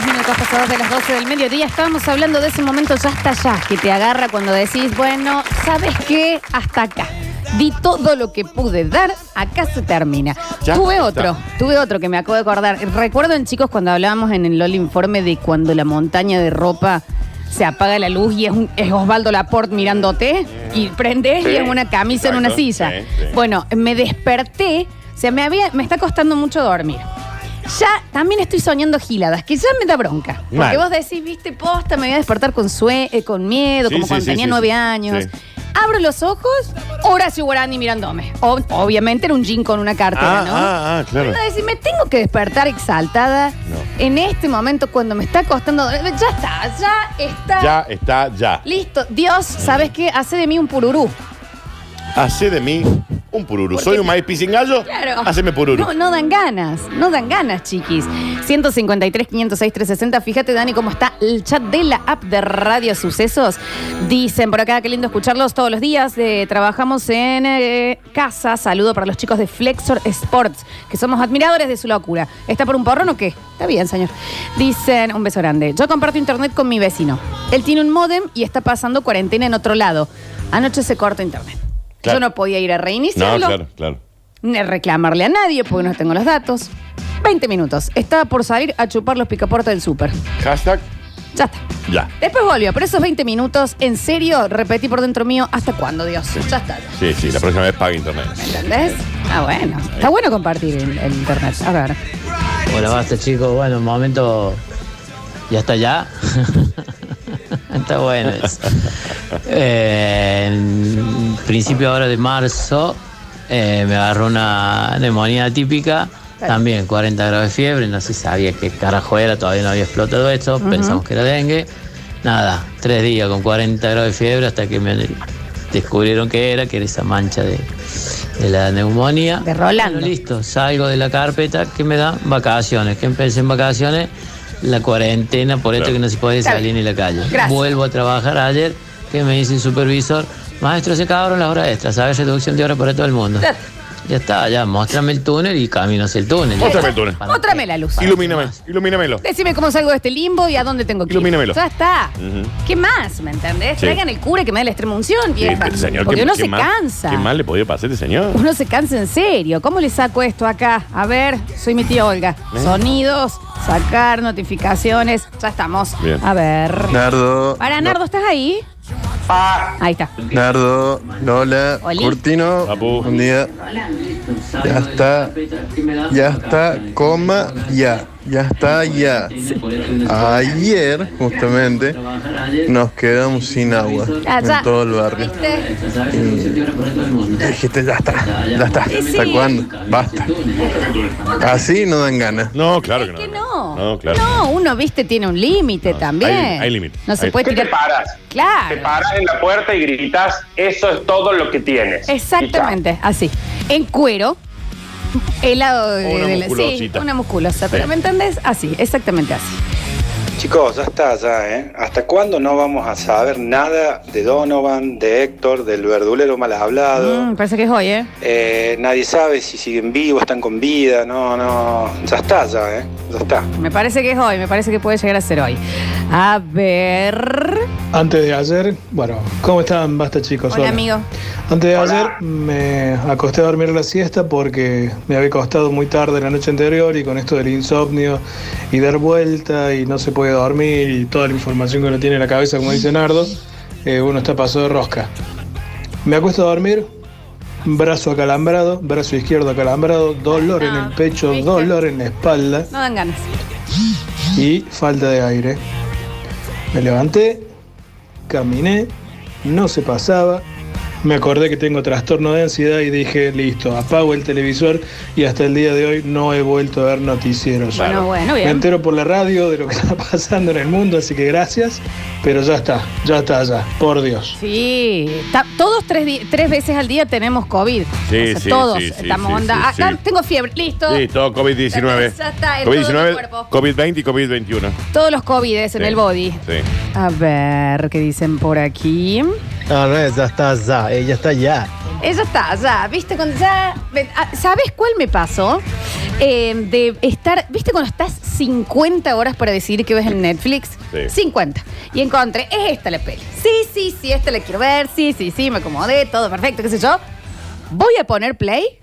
Seis minutos pasados de las 12 del mediodía. Estábamos hablando de ese momento ya hasta allá, que te agarra cuando decís, bueno, ¿sabes qué? Hasta acá. Di todo lo que pude dar, acá se termina. Ya tuve está. otro, tuve otro que me acabo de acordar. Recuerdo en chicos cuando hablábamos en el LOL informe de cuando la montaña de ropa se apaga la luz y es, un- es Osvaldo Laporte mirándote y prendes Sí, y es una camisa en una silla. sí, sí. Bueno, me desperté, o sea, me, había, me está costando mucho dormir. Ya también estoy soñando giladas, que ya me da bronca. Porque Mal. vos decís, viste, posta, me voy a despertar con, sue eh, con miedo, Sí, como sí, cuando sí, tenía sí, nueve sí. años. Sí. Abro los ojos, Horacio Guarani mirándome. O- obviamente era un jean con una cartera, Ah, ¿no? ah, ah, claro. Pero decir, me tengo que despertar exaltada No. en este momento cuando me está costando. dormir. Ya está, ya está. Ya está, ya. Listo. Dios, ¿sabes qué? Hace de mí un pururú. Hace de mí un pururu. Porque- ¿Soy un maíz pisingallo? Claro. Haceme pururu. No, no dan ganas, no dan ganas, chiquis. 153, 506, 360. Fíjate, Dani, cómo está el chat de la app de Radio Sucesos. Dicen por acá, qué lindo escucharlos todos los días. Eh, trabajamos en eh, casa. Saludo para los chicos de Flexor Sports, que somos admiradores de su locura. ¿Está por un porrón o qué? Está bien, señor. Dicen, un beso grande. Yo comparto internet con mi vecino. Él tiene un modem y está pasando cuarentena en otro lado. Anoche se corta internet. Claro. Yo no podía ir a No, reiniciarlo claro, claro. ni reclamarle a nadie porque no tengo los datos. 20 minutos. Estaba por salir a chupar los picaportes del súper. Hashtag Ya está. ya. Después volvió, pero esos 20 minutos, en serio, repetí por dentro mío, ¿hasta cuándo, Dios? Ya está. Sí, sí, la próxima vez paga internet. ¿Me entendés? Ah, bueno. Está bueno compartir el, el internet. A ver. Hola, basta chicos. Bueno, un momento. ¿Ya está ya? está bueno eso. Eh, en principio ahora de marzo eh, me agarró una neumonía típica. También 40 grados de fiebre, no se sabía qué carajo era, todavía no había explotado esto, pensamos que era dengue. Nada, tres días con 40 grados de fiebre hasta que me descubrieron que era, que era esa mancha de, de la neumonía. De Rolando. Bueno, listo, salgo de la carpeta que me da vacaciones, que empecé en vacaciones, la cuarentena, por esto Claro. que no se puede salir ni la calle. Gracias. Vuelvo a trabajar ayer, que me dice el supervisor, maestro, se acabaron las horas extras, ¿sabes? Reducción de horas para todo el mundo. Ya- está, ya, muéstrame el túnel y camino hacia el túnel. Móstrame el túnel. ¿Para Móstrame la luz. ¿Para Ilumíname, ilumínamelo. Decime cómo salgo de este limbo y a dónde tengo que ir. Ilumínamelo. Ya está. Ujú. ¿Qué más? ¿Me entendés? Sí. Traigan el cura que me dé la extrema unción, Sí, vieja. este señor, Porque ¿qué- uno qué se mal- cansa. ¿Qué mal le podía pasar a este señor? Uno se cansa en serio. ¿Cómo le saco esto acá? A ver, soy mi tía Olga. ¿Eh? Sonidos, sacar notificaciones. Ya estamos. Bien. A ver. Nardo. Para, Nardo, ¿estás ahí? Ahí está. Nardo, Lola, Oli. Curtino, Papu. un día. Ya está, ya está, coma, ya, ya está, ya. Ayer, justamente, nos quedamos sin agua Ah, ya. en todo el barrio. ¿Viste? Y dijiste, ya está, ya está. ¿Hasta sí. cuándo? Basta. Así no dan ganas. No, claro que Es no. que no. No, claro. No, uno, viste, tiene un límite también. hay- hay límite. No se Hay- puede ¿Qué te tirar. paras? Te Claro. paras en la puerta y gritas, eso es todo lo que tienes. Exactamente, así. En cuero, helado de, Una de la- sí, musculosita. una musculosa. Pero Sí. ¿me entendés? Así, exactamente así. Chicos, ya está, ya, ¿eh? ¿Hasta cuándo no vamos a saber nada de Donovan, de Héctor, del verdulero mal hablado? Mm, parece que es hoy, ¿eh? Eh, nadie sabe si siguen vivos, están con vida, no, no. Ya está, ya, ¿eh? Ya está. Me parece que es hoy, me parece que puede llegar a ser hoy. A ver. Antes de ayer, bueno, ¿cómo están? Basta chicos. Hola, amigo. Antes de Hola. ayer me acosté a dormir la siesta porque me había costado muy tarde la noche anterior y con esto del insomnio y dar vuelta y no se puede dormir y toda la información que uno tiene en la cabeza, como dice Nardo, eh, uno está pasado de rosca. Me acuesto a dormir, brazo acalambrado, brazo izquierdo acalambrado, dolor en el pecho, ¿viste? dolor en la espalda No dan ganas. y falta de aire. Me levanté, caminé, no se pasaba. Me acordé que tengo trastorno de ansiedad y dije, listo, apago el televisor y hasta el día de hoy no he vuelto a ver noticieros. Bueno, bueno, Me bien. entero por la radio de lo que está pasando en el mundo, así que gracias, pero ya está, ya está, ya, por Dios. Sí, todos tres, tres veces al día tenemos COVID. Sí, O sea, sí, todos sí, estamos sí, onda. sí, Ah, sí. tengo fiebre, listo. Sí, todo COVID-19. Ya está, en todo tu COVID-19, cuerpo. COVID-20 y COVID-21. Todos los COVIDes en Sí, el body. Sí. A ver, ¿qué dicen por aquí? No, no es, ya está, ya, ya está ya. Ella está, ya, ¿viste? Cuando ya, ah, ¿Sabes cuál me pasó? eh, de estar, ¿viste cuando estás 50 horas para decidir qué ves en Netflix? Sí. 50. Y encontré, es esta la peli. Sí, sí, sí, esta la quiero ver. Sí, sí, sí, me acomodé, todo perfecto, qué sé yo. Voy a poner play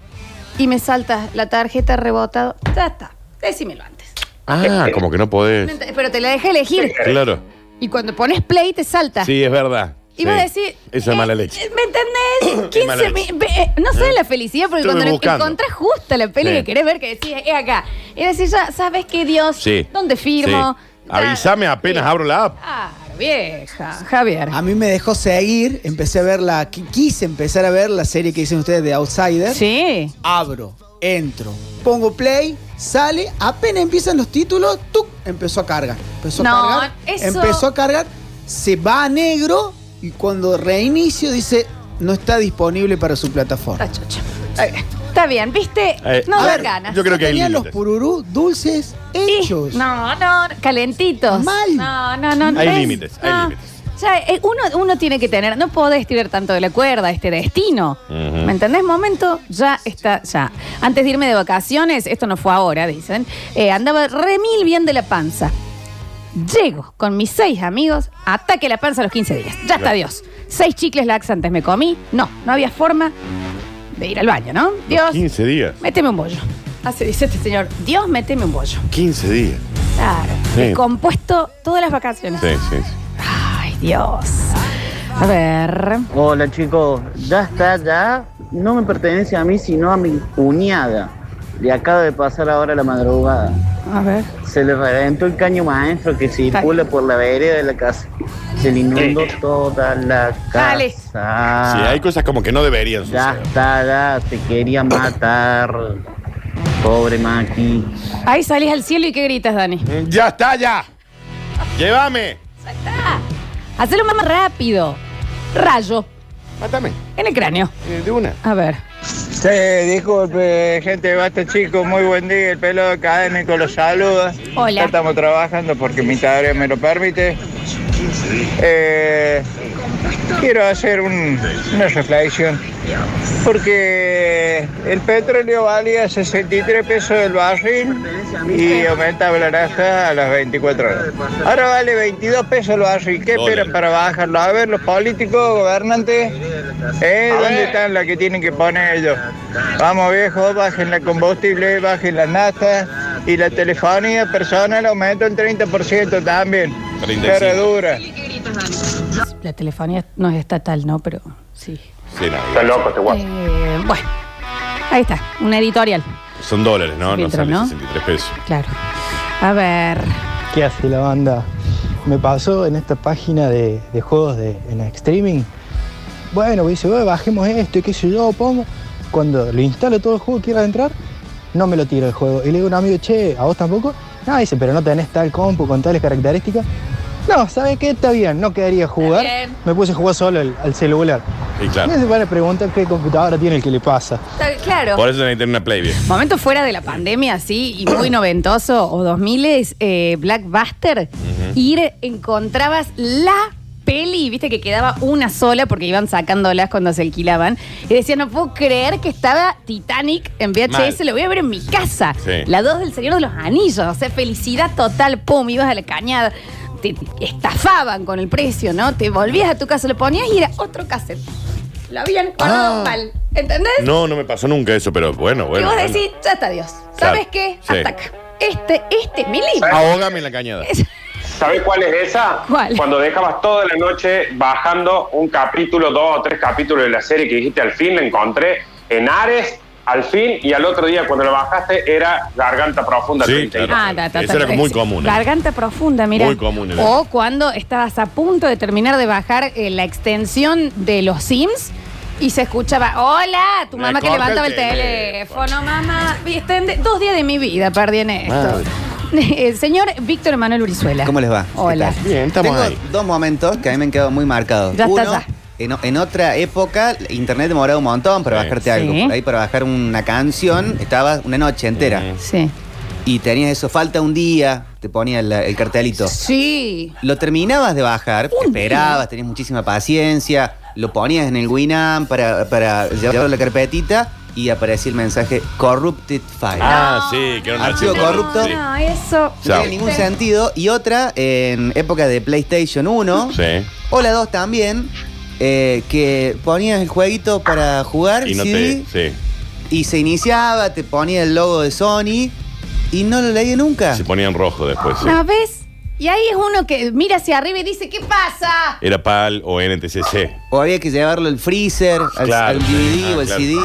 y me salta la tarjeta rebotado. Ya está. Decímelo antes. Ah, como que no podés. Pero te la dejé elegir. Claro. Y cuando pones play te salta. Sí, es verdad. Vas a decir. Eso es mala eh, leche. ¿Me entendés? 15 mala leche. mi- ve- eh, No sé la felicidad, porque Estuve cuando le buscando. encontrás justa la peli Sí. que querés ver, que decís, es acá. Y decís, ya, ¿sabes qué, Dios? Sí. ¿Dónde firmo? Sí. Avísame apenas Sí. abro la app. Ah, vieja, Javier. A mí me dejó seguir, empecé a ver la. qui- Quise empezar a ver la serie que dicen ustedes de Outsider. Sí. Abro, entro, pongo play, sale, apenas empiezan los títulos, ¡tuc! empezó a cargar. Empezó No, a cargar. eso- Empezó a cargar, se va a negro y cuando reinicio dice no está disponible para su plataforma. Está chocho. Está bien. Está bien, ¿viste? Eh, no a dan ver, ganas. Yo creo que hay Tenían los límites. pururú dulces Y- hechos. No, no, calentitos. Mal. No, no, no. Hay ¿ves? límites, hay No. límites. Ya, eh, uno, uno tiene que tener, no podés tirar tanto de la cuerda este destino. Ujú. ¿Me entendés? Momento, ya está, ya. Antes de irme de vacaciones, esto no fue ahora, dicen, eh, andaba remil bien de la panza. Llego con mis seis amigos, ataque la panza a los 15 días. Ya está. Dios. Seis chicles laxantes me comí. No, no había forma de ir al baño, ¿no? Dios, 15 días. méteme un bollo. Así dice este señor, Dios, méteme un bollo. 15 días. Claro. Sí. Compuesto todas las vacaciones. Sí, sí. sí. Ay, Dios. A ver. Hola chicos, ya está, ya no me pertenece a mí sino a mi cuñada. Le acaba de pasar ahora la madrugada. A ver. Se le reventó el caño maestro que circula por la vereda de la casa. Se le inundó toda la Dale. casa. Sí, hay cosas como que no deberían Ya suceder. está, ya te quería matar. Pobre Maki. Ahí salís al cielo y ¿qué gritas, Dani? Mm, Ya está, ya. Llévame. Hacelo más rápido. Rayo. Mátame. En el cráneo. Eh, De una. A ver. Sí, disculpe, gente de Basta Chico, muy buen día, el pelo académico los saluda. Hola. Ya estamos trabajando porque mi tarea me lo permite. Eh, quiero hacer un- una reflexión, porque el petróleo valía 63 pesos el barril y aumentaba la naranja a las 24 horas. Ahora vale 22 pesos el barril. ¿Qué esperan para bajarlo? A ver, los políticos, gobernantes, ¿eh? ¿dónde están las que tienen que poner ellos? Vamos viejos, bajen la combustible, bajen las natas y la telefonía personal aumentó el 30% también. 35. Cara dura. La telefonía no es estatal, ¿no? Pero sí. Sí, no, Está loco este guapo. Eh, bueno. Ahí está. Una editorial. Son dólares, ¿no? No sale ¿no? 63 pesos. Claro. A ver. ¿Qué hace la banda? Me pasó en esta página de, de juegos de, en streaming. Bueno, me dice, "Bueno, bajemos esto y qué sé yo, pongo. Cuando lo instalo todo el juego, quiero entrar, no me lo tira el juego. Y le digo a un amigo, che, ¿a vos tampoco? No, dice, pero no tenés tal compu con tales características. No, ¿sabes qué? Está bien, no quedaría jugar. Está bien. Me puse a jugar solo al, al celular. Y Y claro. se van a preguntar qué computadora tiene el que le pasa. Está- Claro. Por eso tener una play bien. Momento fuera de la pandemia, así, y muy noventoso, o 2000 es eh, Blackbuster. Ir, encontrabas la peli, viste que quedaba una sola porque iban sacándolas cuando se alquilaban. Y decía, no puedo creer que estaba Titanic en VHS, Mal. lo voy a ver en mi casa. Sí. La 2 del Señor de los Anillos, o sea, felicidad total, pum, ibas a la cañada. Te, te estafaban con el precio, ¿no? Te volvías a tu casa, lo ponías y era otro cassette. Lo habían guardado Ah. mal. ¿Entendés? No, no me pasó nunca eso, pero bueno, y bueno. vos bueno. decís, ya está Dios. ¿Sabes Claro, qué? sí. Hasta acá. Este, este es mi libro. Ahógame en la cañada. ¿Sabes cuál es esa? ¿Cuál? Cuando dejabas toda la noche bajando un capítulo, dos o tres capítulos de la serie que dijiste al fin, la encontré en Ares, al fin, y al otro día cuando lo bajaste era Garganta Profunda. Sí, 32. claro. Ah, ta, ta, Eso era muy común, ¿eh? Garganta profunda, mira. Muy común era. O cuando estabas a punto de terminar de bajar eh, la extensión de los Sims y se escuchaba, hola, tu Me mamá que levantaba el el teléfono, mamá. Dos días de mi vida perdí en esto. Madre. El señor Víctor Emanuel Urizuela. ¿Cómo les va? Hola. Bien, estamos Tengo ahí. dos momentos que a mí me han quedado muy marcados. Ya está, Uno, ya. En, en otra época, internet demoraba un montón para Sí. bajarte algo. Sí. Por ahí para bajar una canción, estaba una noche entera. Sí. Y tenías eso, falta un día, te ponía el, el cartelito. Sí. Lo terminabas de bajar, esperabas, tenías muchísima paciencia, lo ponías en el Winamp para, para llevarlo a la carpetita y aparecía el mensaje Corrupted File. Ah, sí, que era un Archivo archivo corrupto. Sí. No, eso. No Chao. tiene ningún sentido. Y otra, en época de PlayStation 1, Sí. o la 2 también, eh, que ponías el jueguito para jugar Y no CD, te. Sí. y se iniciaba, te ponía el logo de Sony y no lo leí nunca. Se ponía en rojo después. sí. ¿No ves? Y ahí es uno que mira hacia arriba y dice, ¿qué pasa? Era PAL o NTCC. O había que llevarlo al freezer, al, Claro, al DVD sí. o Ah, al claro. CD.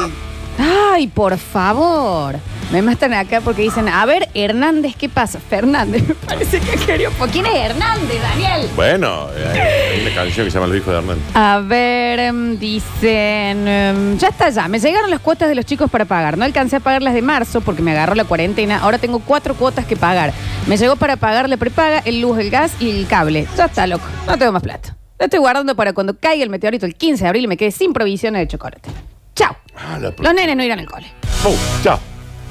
Ay, por favor. Me matan acá porque dicen, a ver, Hernández, ¿qué pasa? Fernández, me parece que quería. ¿Por quién es Hernández, Daniel? Bueno, hay, hay una canción que se llama El hijo de Hernán. A ver, em, dicen, em, ya está ya, me llegaron las cuotas de los chicos para pagar. No alcancé a pagar las de marzo porque me agarró la cuarentena. Ahora tengo cuatro cuotas que pagar. Me llegó para pagar la prepaga, el luz, el gas y el cable. Ya está, loco. No tengo más plata. Lo estoy guardando para cuando caiga el meteorito el 15 de abril y me quede sin provisiones de chocolate. Chao. Ah, la Los nenes no irán al cole. ¡Pum! ¡Chao!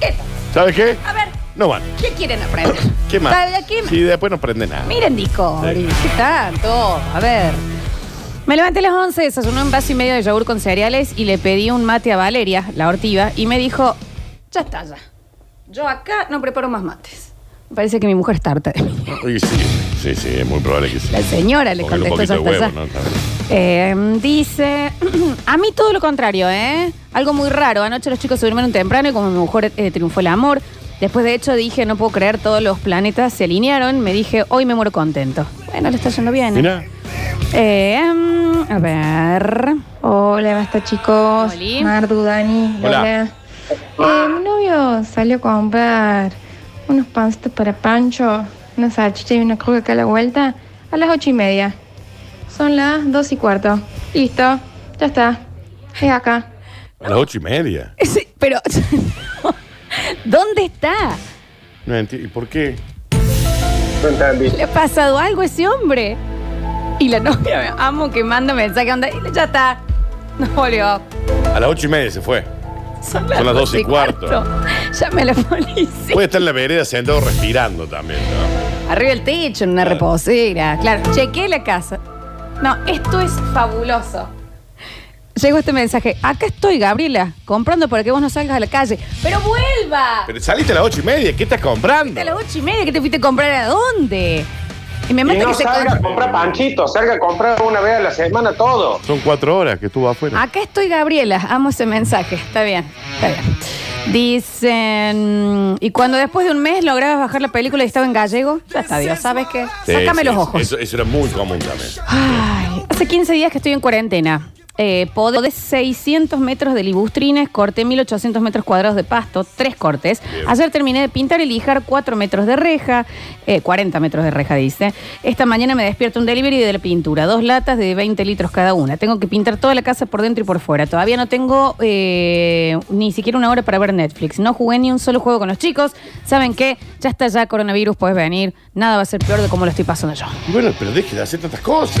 ¿Qué? ¿Sabes qué? A ver, No van. ¿qué quieren aprender? ¿Qué más? ¿Sabe qué? Sí, después no prende nada. Miren Discovery, ¿qué tanto? A ver. Me levanté a las 11, desayuné un vaso y medio de yogur con cereales y le pedí un mate a Valeria, la hortiva, y me dijo, ya está, ya. Yo acá no preparo más mates. Me parece que mi mujer está harta de mí. Sí, sí, sí, es muy probable que sí. La señora le un contestó, poquito de ya huevo, está, ¿no? Eh, dice, a mí todo lo contrario, ¿eh? Algo muy raro. Anoche los chicos se durmieron temprano y como mi mujer eh, triunfó el amor. Después de hecho dije, no puedo creer, todos los planetas se alinearon. Me dije, hoy me muero contento. Bueno, le está yendo bien. ¿eh? Mira, Eh, em, a ver. Hola, basta chicos. Oli. Mardu, Dani, Hola. Lola. Eh, mi novio salió a comprar unos pancitos para Pancho, una salchicha y una cruz acá a la vuelta a las ocho y media. Son las dos y cuarto. Listo, ya está. Es acá. a las ocho y media. Sí, pero, ¿dónde está? No entiendo. ¿Y por qué? No entendí. ¿Le ha pasado algo a ese hombre? Y la novia, me amo que manda mensaje, onda, y ya está. No volvió. A las ocho y media se fue. Son Son las dos y cuarto. Llame a la policía. Puede estar en la vereda sentado respirando también, ¿no? Arriba del techo, en una reposera. Claro, chequeé la casa. No, esto es fabuloso. Llegó este mensaje. Acá estoy, Gabriela, comprando para que vos no salgas a la calle. ¡Pero vuelva! Pero saliste a las ocho y media, ¿qué estás comprando? A las ocho y media que te fuiste a comprar a dónde. Y me Y mata no que se salga a comprar panchitos, salga a comprar una vez a la semana todo. Son cuatro horas que estuvo afuera. Acá estoy, Gabriela. Amo ese mensaje. Está bien, está bien. Dicen, y cuando después de un mes lograbas bajar la película y estaba en gallego, ya está, Dios, ¿sabes qué? Sí, Sácame sí, los ojos. Eso, eso era muy común también. Ay, hace 15 días que estoy en cuarentena. Eh, podé 600 metros de libustrines, corté 1800 metros cuadrados de pasto, tres cortes. Bien. Ayer terminé de pintar y lijar 4 metros de reja, eh, 40 metros de reja, dice. Esta mañana me despierto un delivery de la pintura, dos latas de 20 litros cada una. Tengo que pintar toda la casa por dentro y por fuera. Todavía no tengo eh, ni siquiera una hora para ver Netflix. No jugué ni un solo juego con los chicos. ¿Saben qué? Ya está ya coronavirus, puedes venir. Nada va a ser peor de cómo lo estoy pasando yo. Bueno, pero deje de hacer tantas cosas.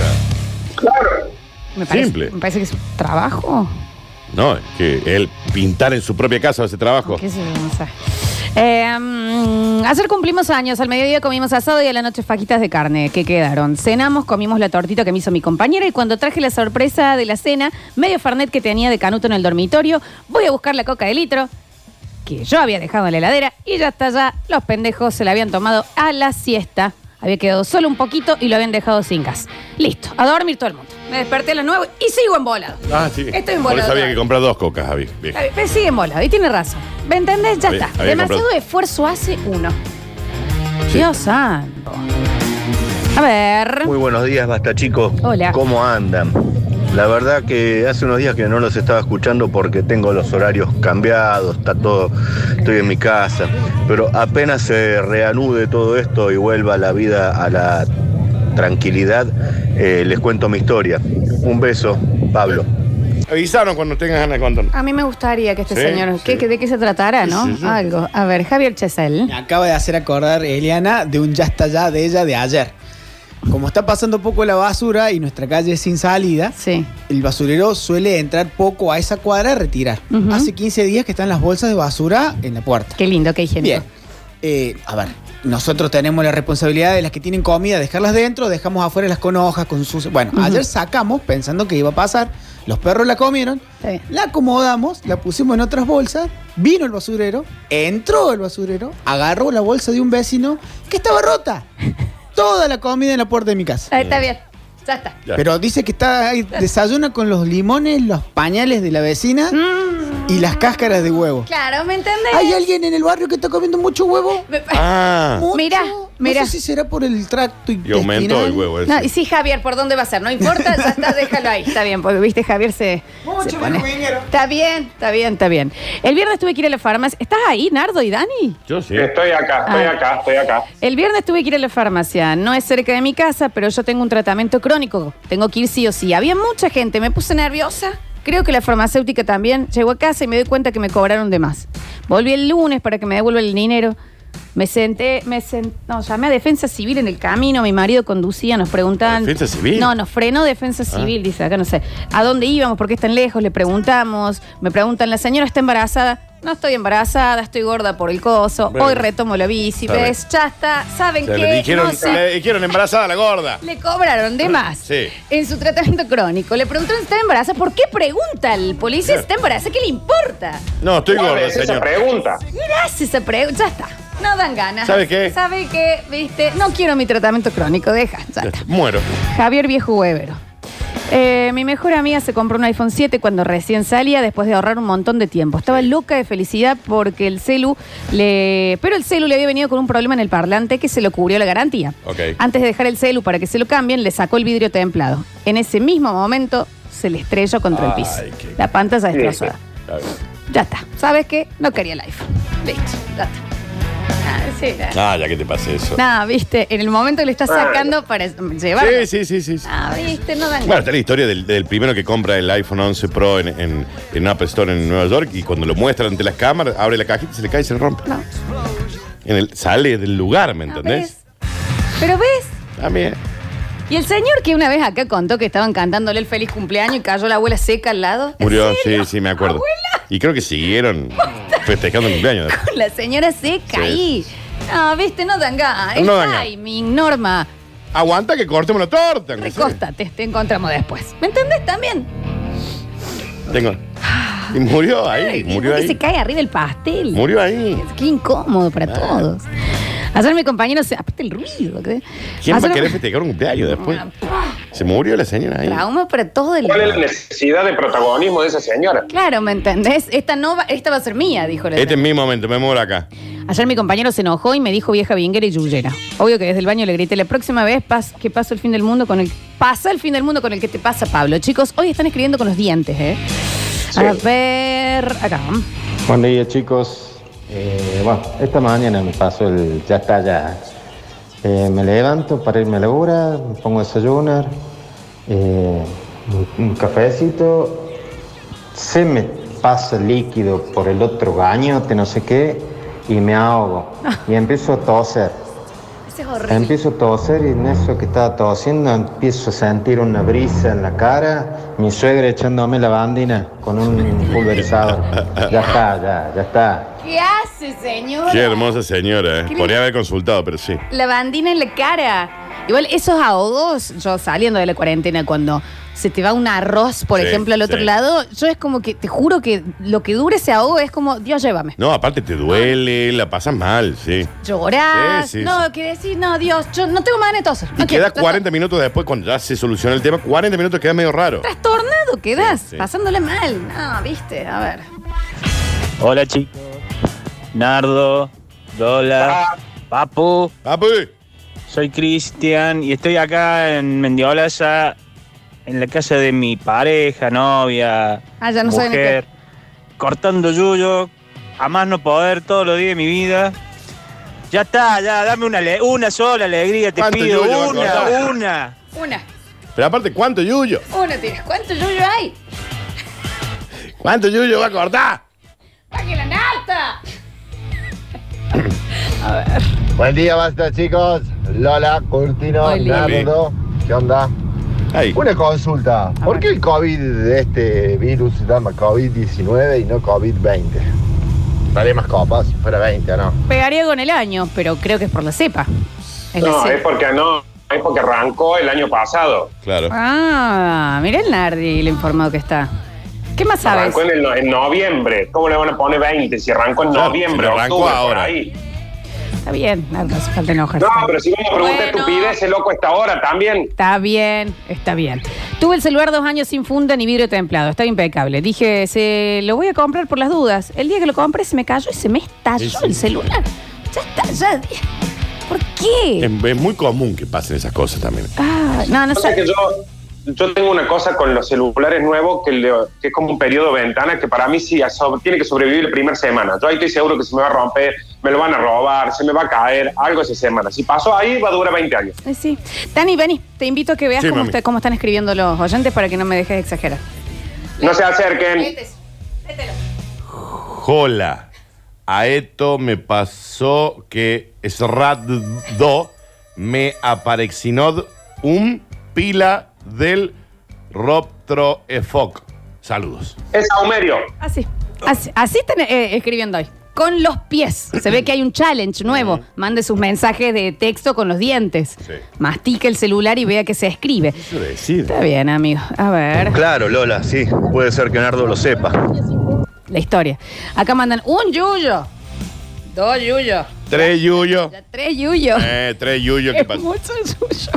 Me parece, Simple. Me parece que es un trabajo. No, es que él pintar en su propia casa ese trabajo. ¿Qué sé yo? No sé. Eh, mm, ayer cumplimos años, al mediodía comimos asado y a la noche fajitas de carne que quedaron. Cenamos, comimos la tortita que me hizo mi compañera y cuando traje la sorpresa de la cena, medio farnet que tenía de canuto en el dormitorio, voy a buscar la coca de litro que yo había dejado en la heladera y ya está ya. Los pendejos se la habían tomado a la siesta. Había quedado solo un poquito y lo habían dejado sin gas. Listo, a dormir todo el mundo. Me desperté a las 9 y sigo embolado. Ah, sí. Estoy en Por eso había que comprar dos cocas, Javi. Bien. Bien, pero sigue embolado y tiene razón. ¿Me entendés? Ya Había- está. había Demasiado comprado. esfuerzo hace uno. Sí. Dios santo. A ver. Muy buenos días, basta chicos. Hola. ¿Cómo andan? La verdad que hace unos días que no los estaba escuchando porque tengo los horarios cambiados, está todo, estoy en mi casa. Pero apenas se reanude todo esto y vuelva la vida a la tranquilidad, eh, les cuento mi historia. Un beso, Pablo. Avisaron cuando tengas ganas de contar. A mí me gustaría que este Sí, señor. sí. ¿qué- qué- ¿De qué se tratara, no? Sí, sí, sí. Algo. A ver, Javier Chesel. Me acaba de hacer acordar Eliana de un ya está ya de ella de ayer. Como está pasando poco la basura y nuestra calle es sin salida, Sí. el basurero suele entrar poco a esa cuadra a retirar. Hace 15 días que están las bolsas de basura en la puerta. Qué lindo, qué higiénico. Bien. Eh, a ver, nosotros tenemos la responsabilidad de las que tienen comida, dejarlas dentro, dejamos afuera las con hojas, con sus... Bueno, ayer sacamos, pensando que iba a pasar, Los perros la comieron, Sí. la acomodamos, la pusimos en otras bolsas, vino el basurero, entró el basurero, agarró la bolsa de un vecino que estaba rota. Toda la comida en la puerta de mi casa. Ah, está bien. Ya está. Ya. Pero dice que está ahí, desayuna con los limones, los pañales de la vecina y las cáscaras de huevo. Claro, ¿me entendés? ¿Hay alguien en el barrio que está comiendo mucho huevo? Me- Ah. Mucho. Mira, mira. No sé si será por el tracto Y aumentó el huevo ese. No, y sí, Javier, ¿por dónde va a ser? No importa, ya está, déjalo ahí. Está bien, porque viste, Javier se. se pone- Está bien, está bien, está bien. El viernes tuve que ir a la farmacia. ¿Estás ahí, Nardo y Dani? Yo sí. Estoy acá, estoy Ah. acá, estoy acá. El viernes tuve que ir a la farmacia. No es cerca de mi casa, pero yo tengo un tratamiento crónico. Tengo que ir sí o sí. Había mucha gente, me puse nerviosa. Creo que la farmacéutica también. Llegó a casa y me doy cuenta que me cobraron de más. Volví el lunes para que me devuelva el dinero. Me senté, me senté, no, llamé a Defensa Civil en el camino, mi marido conducía, nos preguntaban... ¿Defensa Civil? No, nos frenó Defensa Civil, dice acá, no sé. ¿A dónde íbamos? ¿Por qué están lejos? Le preguntamos, me preguntan, ¿la señora está embarazada? No estoy embarazada, estoy gorda por el coso, Bueno. hoy retomo la bici, Está bien. ¿ves? Ya está, ¿saben Se qué? le dijeron, No sé. le dijeron embarazada a la gorda. Le cobraron de más. Sí. En su tratamiento crónico. Le preguntaron si está embarazada. ¿Por qué pregunta el policía si está embarazada? ¿Qué le importa? No, estoy ¿Cuál gorda, señor. pregunta? Gracias esa pregunta. Ya está. No dan ganas. ¿Sabe qué? ¿Sabe qué? ¿Viste? No quiero mi tratamiento crónico. Deja. Ya está. Muero. Javier Viejo Huevero. Eh, mi mejor amiga se compró un iPhone 7 cuando recién salía después de ahorrar un montón de tiempo. Estaba loca de felicidad porque el celu le... Pero el celu le había venido con un problema en el parlante que se lo cubrió la garantía. Ok. Antes de dejar el celu para que se lo cambien, le sacó el vidrio templado. En ese mismo momento se le estrelló contra el piso. Ay, qué- La pantalla destrozada. Ya está. ¿Sabes qué? No quería el iPhone. Listo. Ya está. Ah, sí, ya. Ah, ya que te pase eso. No, viste, en el momento que le estás sacando para llevarlo. Sí, sí, sí, sí. sí. Ah, viste, no dan Bueno, está la historia del, del primero que compra el iPhone 11 Pro en, en, en Apple Store en Nueva York y cuando lo muestra ante las cámaras, abre la cajita, se le cae y se le rompe. No. En el, sale del lugar, ¿me No, entendés? ¿ves? Pero ves, También. y el señor que una vez acá contó que estaban cantándole el feliz cumpleaños y cayó la abuela seca al lado. ¿En Murió, sí, sí, me acuerdo. ¿Abuela? Y creo que siguieron festejando el cumpleaños. Con la señora seca ahí. No, viste, no dan ganas. El No dan ganas. timing, Norma. Aguanta que cortemos la torta. aunque sea. Recóstate, te encontramos después. ¿Me entendés también? Tengo. Y murió ahí, Ay, murió que ahí. se cae arriba el pastel. Murió ahí. Qué incómodo para Ah. todos. Ayer mi compañero se. Aparte el ruido. ¿qué? ¿Quién va a querer festejar un cumpleaños después? Se murió la señora ahí. Trauma para todo el. ¿Cuál es la necesidad de protagonismo de esa señora? Claro, ¿me entendés? Esta no va, esta va a ser mía, dijo la Este es mi momento, me muero acá. Ayer mi compañero se enojó y me dijo vieja vinguera y yuyera. Obvio que desde el baño le grité, la próxima vez pas- que paso el fin del mundo con el... Pasa el fin del mundo con el que te pasa, Pablo. Chicos, hoy están escribiendo con los dientes, ¿eh? A ver, acá. Buen día chicos. Eh, bueno, esta mañana me pasó el ya está ya. Eh, me levanto para irme a la hora, me pongo a desayunar, eh, un, cafecito, se me pasa líquido por el otro gañote, no sé qué, y me ahogo. Y empiezo a toser. Ese es horrible. Empiezo a toser y en eso que estaba tosiendo empiezo a sentir una brisa en la cara, mi suegra echándome la bandina con un pulverizador. Ya está, ya, ya está. ¿Qué hace, señor? Qué hermosa señora, ¿eh? ¿Qué le- Podría haber consultado, pero sí. La bandina en la cara. Igual esos ahogos, yo saliendo de la cuarentena, cuando se te va un arroz, por Sí, ejemplo, al otro sí. lado, yo es como que, te juro que lo que dure ese ahogo es como, Dios, llévame. No, aparte te duele, la pasas mal, sí. Llorás. Sí, sí, no, que decir, no, Dios, yo no tengo más de toser. Y No quiero, queda 40 minutos después, cuando ya se soluciona el tema, 40 minutos queda medio raro. Trastornado Sí, sí. pasándole mal. No, viste, a ver. Hola chicos, Nardo, Lola, Papu. Papu. Soy Cristian y estoy acá en Mendiolaza, en la casa de mi pareja, novia, Ah, ya no saben mujer, cortando yuyo, a más no poder todos los días de mi vida. Ya está, ya, dame una, una sola alegría, te ¿Cuánto pido, una, una. Una, Pero aparte, ¿cuánto yuyo? una tienes. ¿Cuánto yuyo hay? ¿Cuánto yuyo va a cortar? ¡Pague la nata! Buen día, basta chicos. Lola, Curtino. Nardo. ¿Qué onda? Ahí. Una consulta. ¿Por qué el COVID de este virus se llama COVID-19 y no COVID-20? Estaría más copa si fuera 20, ¿o no? Pegaría con el año, pero creo que es por la cepa. Es la No, cepa. es porque no, es porque arrancó el año pasado. Claro. Ah, mira el Nardi, lo informado que está. ¿Qué más sabes? Arrancó en, el no- en noviembre. ¿Cómo le van a poner 20 si arrancó en Claro, noviembre? si arrancó octubre, por ahora. ahí? Está bien, no no hace falta enojarse. No, pero si vamos a preguntar Bueno. estupidez, el loco esta hora también. Está bien, está bien. Tuve el celular dos años sin funda ni vidrio templado. Estaba impecable. Dije, se lo voy a comprar por las dudas. El día que lo compré se me cayó y se me estalló Sí, sí. el celular. Ya está, ya. ¿Por qué? Es, es muy común que pasen esas cosas también. Ah, no, no Pasa sé. que yo, yo tengo una cosa con los celulares nuevos que, le- que es como un periodo de ventana que para mí sí so- tiene que sobrevivir la primera semana. Yo ahí estoy seguro que se me va a romper, me lo van a robar, se me va a caer, algo esa semana. Si pasó ahí, va a durar 20 años. Eh, sí. Dani, vení, te invito a que veas Sí, cómo, mami. está- cómo están escribiendo los oyentes para que no me dejes de exagerar. No se acerquen. Jola. A esto me pasó que Sraddo me aparecinó un pila del Roptro Efoc. Saludos. Es Aumerio. Así, así, así están eh, escribiendo hoy. Con los pies. Se ve que hay un challenge nuevo. Mande sus mensajes de texto con los dientes. Mastique el celular y vea que se escribe. Está bien, amigo. A ver, Claro, Lola, sí. Puede ser que Nardo lo sepa. la historia. Acá mandan un yuyo. Dos yuyos. Tres Yuyo. Tres yuyos. Eh, tres Yuyo. ¿Qué Es pasa? mucho yuyo.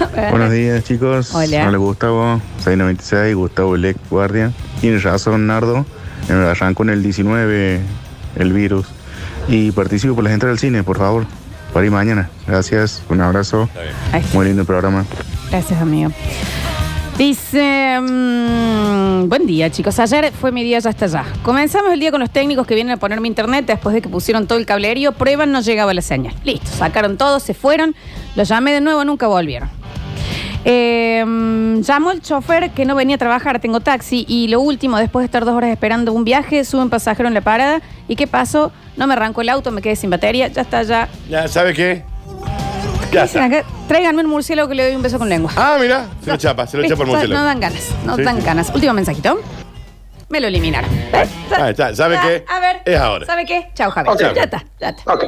A ver. Buenos días, chicos. Hola. Hola, Gustavo. 696, Gustavo Elec Guardia. Tienes razón, Nardo. Eh, Arrancó en el 19 el virus. Y participo por las entradas al cine, por favor. Para ir mañana. Gracias. Un abrazo. Está. Muy lindo el programa. Gracias, amigo. Dice, mm, buen día chicos, ayer fue mi día ya hasta allá. Comenzamos el día con los técnicos que vienen a ponerme internet después de que pusieron todo el cablerío, prueban, no llegaba la señal. Listo, sacaron todo, se fueron, los llamé de nuevo, nunca volvieron. Eh, mm, llamó el chofer que no venía a trabajar, tengo taxi y lo último, después de estar dos horas esperando un viaje, sube un pasajero en la parada y ¿qué pasó? No me arrancó el auto, me quedé sin batería, ya está, ya. Ya, ¿sabe qué? Ya Dicen está. acá, Tráiganme un murciélago que le doy un beso con lengua. Ah, mira, se lo chapa, se lo Listo, chapa el ya murciélago. No dan ganas, no Sí, dan sí. ganas. Último mensajito. Me lo eliminaron. Ahí está, ¿sabe Ah, qué? A ver. Es ahora. ¿Sabe qué? Chao, Javier. Ok. Ya está, ya está. Ok.